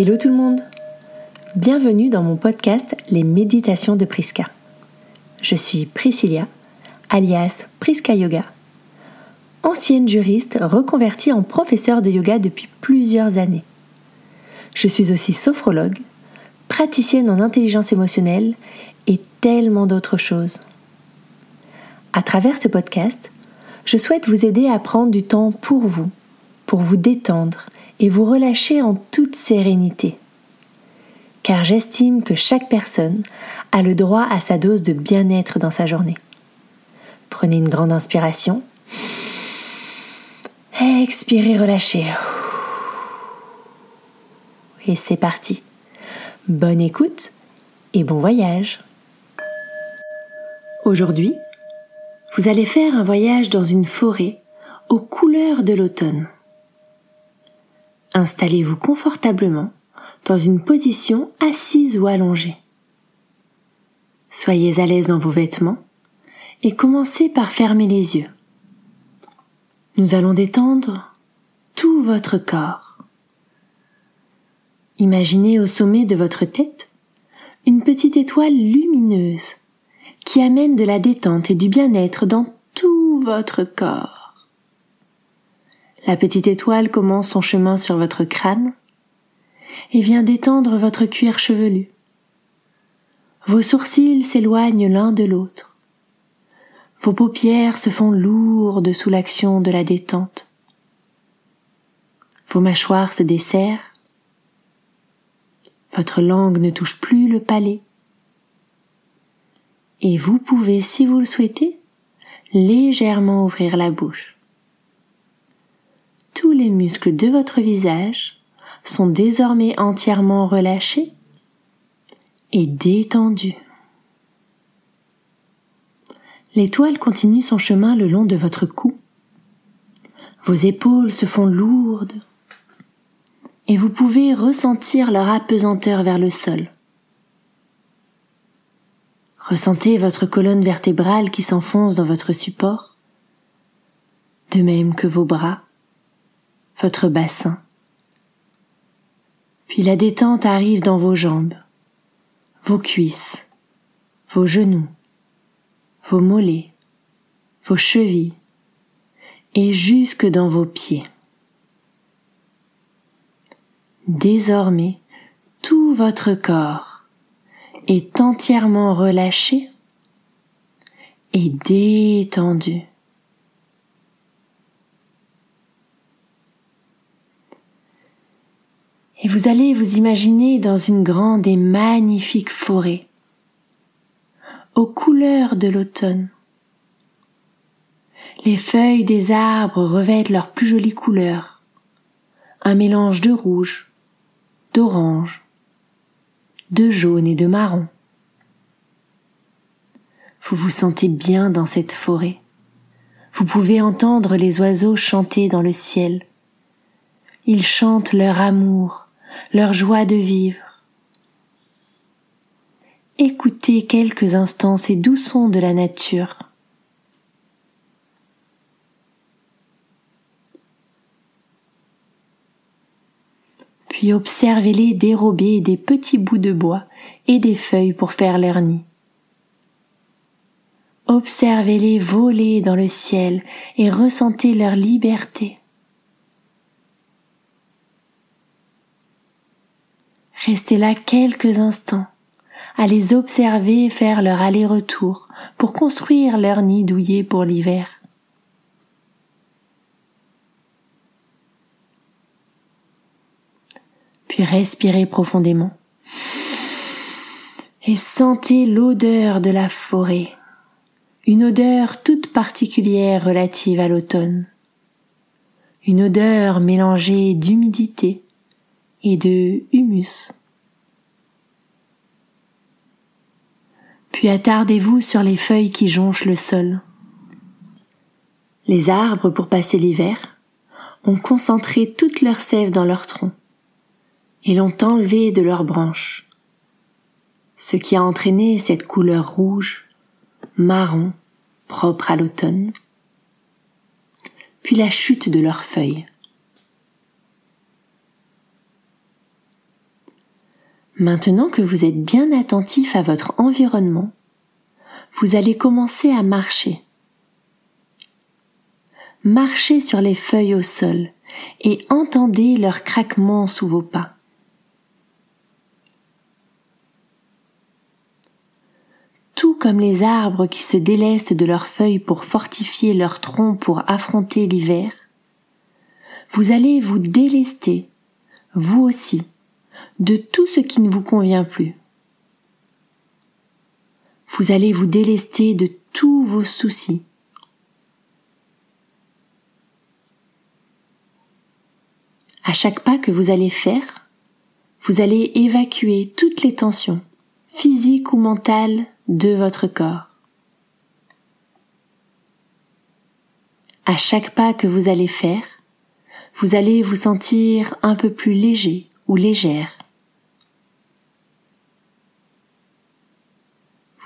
Hello tout le monde Bienvenue dans mon podcast Les méditations de Priska. Je suis Priscilla, alias Priska Yoga, ancienne juriste reconvertie en professeur de yoga depuis plusieurs années. Je suis aussi sophrologue, praticienne en intelligence émotionnelle et tellement d'autres choses. À travers ce podcast, je souhaite vous aider à prendre du temps pour vous, pour vous détendre et vous relâcher en toute sérénité. Car j'estime que chaque personne a le droit à sa dose de bien-être dans sa journée. Prenez une grande inspiration. Expirez, relâchez. Et c'est parti. Bonne écoute et bon voyage. Aujourd'hui, vous allez faire un voyage dans une forêt aux couleurs de l'automne. Installez-vous confortablement dans une position assise ou allongée. Soyez à l'aise dans vos vêtements et commencez par fermer les yeux. Nous allons détendre tout votre corps. Imaginez au sommet de votre tête une petite étoile lumineuse qui amène de la détente et du bien-être dans tout votre corps. La petite étoile commence son chemin sur votre crâne et vient détendre votre cuir chevelu. Vos sourcils s'éloignent l'un de l'autre. Vos paupières se font lourdes sous l'action de la détente. Vos mâchoires se desserrent. Votre langue ne touche plus le palais. Et vous pouvez, si vous le souhaitez, légèrement ouvrir la bouche tous les muscles de votre visage sont désormais entièrement relâchés et détendus. L'étoile continue son chemin le long de votre cou. Vos épaules se font lourdes et vous pouvez ressentir leur apesanteur vers le sol. Ressentez votre colonne vertébrale qui s'enfonce dans votre support, de même que vos bras, votre bassin. Puis la détente arrive dans vos jambes, vos cuisses, vos genoux, vos mollets, vos chevilles et jusque dans vos pieds. Désormais, tout votre corps est entièrement relâché et détendu. Et vous allez vous imaginer dans une grande et magnifique forêt, aux couleurs de l'automne. Les feuilles des arbres revêtent leurs plus jolies couleurs, un mélange de rouge, d'orange, de jaune et de marron. Vous vous sentez bien dans cette forêt. Vous pouvez entendre les oiseaux chanter dans le ciel. Ils chantent leur amour, leur joie de vivre. Écoutez quelques instants ces doux sons de la nature. Puis observez-les dérober des petits bouts de bois et des feuilles pour faire leur nid. Observez-les voler dans le ciel et ressentez leur liberté. Restez là quelques instants, à les observer faire leur aller-retour pour construire leur nid douillet pour l'hiver. Puis respirez profondément et sentez l'odeur de la forêt, une odeur toute particulière relative à l'automne, une odeur mélangée d'humidité et de humus. Puis attardez-vous sur les feuilles qui jonchent le sol. Les arbres, pour passer l'hiver, ont concentré toute leur sève dans leur tronc et l'ont enlevé de leurs branches, ce qui a entraîné cette couleur rouge, marron, propre à l'automne, puis la chute de leurs feuilles. Maintenant que vous êtes bien attentif à votre environnement, vous allez commencer à marcher. Marchez sur les feuilles au sol et entendez leur craquement sous vos pas. Tout comme les arbres qui se délestent de leurs feuilles pour fortifier leur tronc pour affronter l'hiver, vous allez vous délester, vous aussi, de tout ce qui ne vous convient plus. Vous allez vous délester de tous vos soucis. À chaque pas que vous allez faire, vous allez évacuer toutes les tensions, physiques ou mentales, de votre corps. À chaque pas que vous allez faire, vous allez vous sentir un peu plus léger ou légère.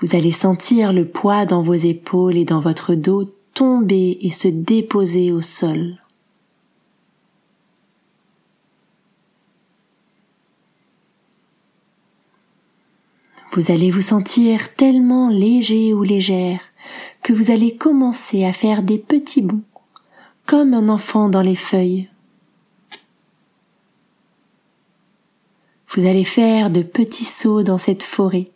Vous allez sentir le poids dans vos épaules et dans votre dos tomber et se déposer au sol. Vous allez vous sentir tellement léger ou légère que vous allez commencer à faire des petits bonds, comme un enfant dans les feuilles. Vous allez faire de petits sauts dans cette forêt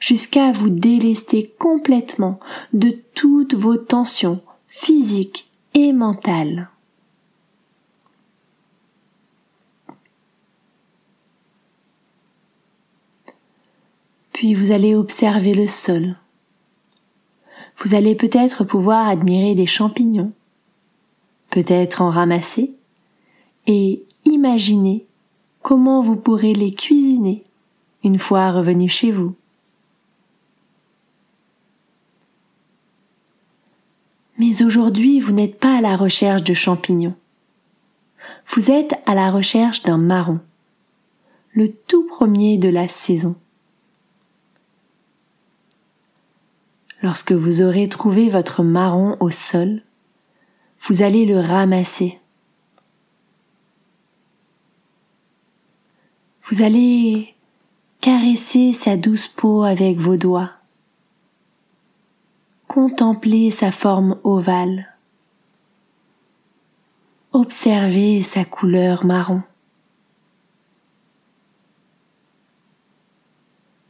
jusqu'à vous délester complètement de toutes vos tensions physiques et mentales. Puis vous allez observer le sol. Vous allez peut-être pouvoir admirer des champignons, peut-être en ramasser, et imaginer comment vous pourrez les cuisiner une fois revenu chez vous? Mais aujourd'hui, vous n'êtes pas à la recherche de champignons. Vous êtes à la recherche d'un marron, le tout premier de la saison. Lorsque vous aurez trouvé votre marron au sol, vous allez le ramasser. Vous allez caresser sa douce peau avec vos doigts Contemplez sa forme ovale. Observez sa couleur marron.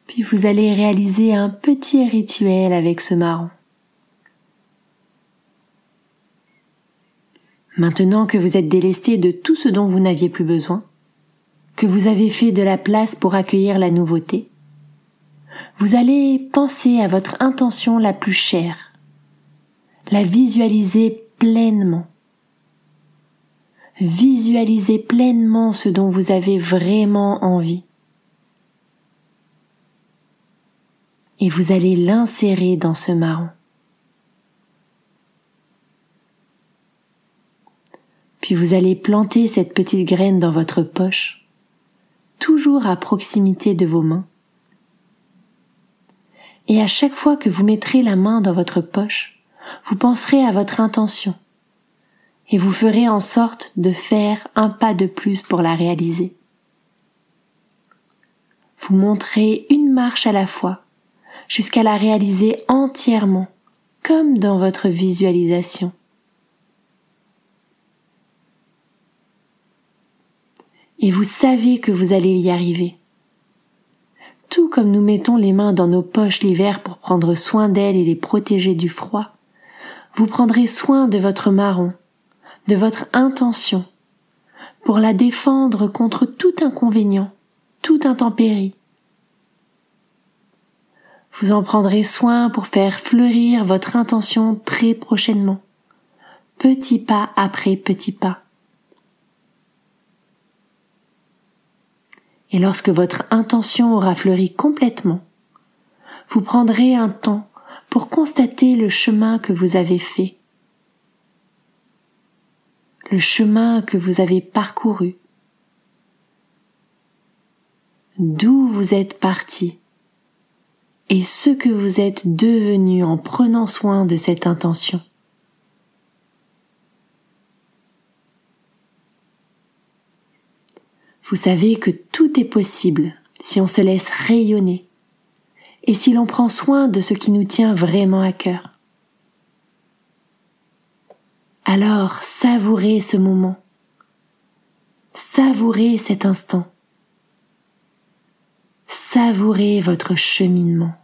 Puis vous allez réaliser un petit rituel avec ce marron. Maintenant que vous êtes délesté de tout ce dont vous n'aviez plus besoin, que vous avez fait de la place pour accueillir la nouveauté, vous allez penser à votre intention la plus chère, la visualiser pleinement. Visualisez pleinement ce dont vous avez vraiment envie. Et vous allez l'insérer dans ce marron. Puis vous allez planter cette petite graine dans votre poche, toujours à proximité de vos mains et à chaque fois que vous mettrez la main dans votre poche, vous penserez à votre intention et vous ferez en sorte de faire un pas de plus pour la réaliser. Vous montrez une marche à la fois jusqu'à la réaliser entièrement, comme dans votre visualisation. Et vous savez que vous allez y arriver tout comme nous mettons les mains dans nos poches l'hiver pour prendre soin d'elles et les protéger du froid, vous prendrez soin de votre marron, de votre intention, pour la défendre contre tout inconvénient, toute intempérie. Vous en prendrez soin pour faire fleurir votre intention très prochainement, petit pas après petit pas. Et lorsque votre intention aura fleuri complètement, vous prendrez un temps pour constater le chemin que vous avez fait, le chemin que vous avez parcouru, d'où vous êtes parti. Et ce que vous êtes devenu en prenant soin de cette intention. Vous savez que tout est possible si on se laisse rayonner et si l'on prend soin de ce qui nous tient vraiment à cœur. Alors savourez ce moment, savourez cet instant, savourez votre cheminement.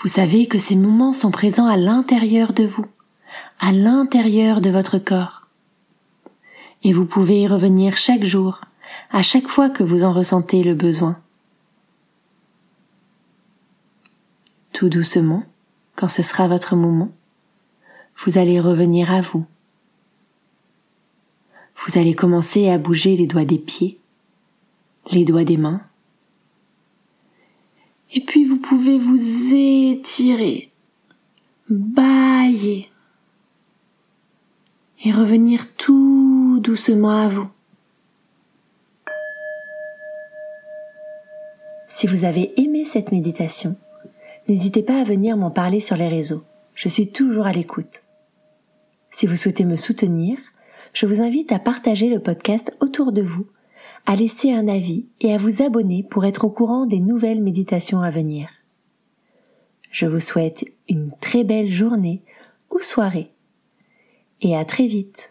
Vous savez que ces moments sont présents à l'intérieur de vous, à l'intérieur de votre corps. Et vous pouvez y revenir chaque jour, à chaque fois que vous en ressentez le besoin. Tout doucement, quand ce sera votre moment, vous allez revenir à vous. Vous allez commencer à bouger les doigts des pieds, les doigts des mains, et puis vous pouvez vous étirer, bailler et revenir tout doucement à vous. Si vous avez aimé cette méditation, n'hésitez pas à venir m'en parler sur les réseaux. Je suis toujours à l'écoute. Si vous souhaitez me soutenir, je vous invite à partager le podcast autour de vous à laisser un avis et à vous abonner pour être au courant des nouvelles méditations à venir. Je vous souhaite une très belle journée ou soirée et à très vite.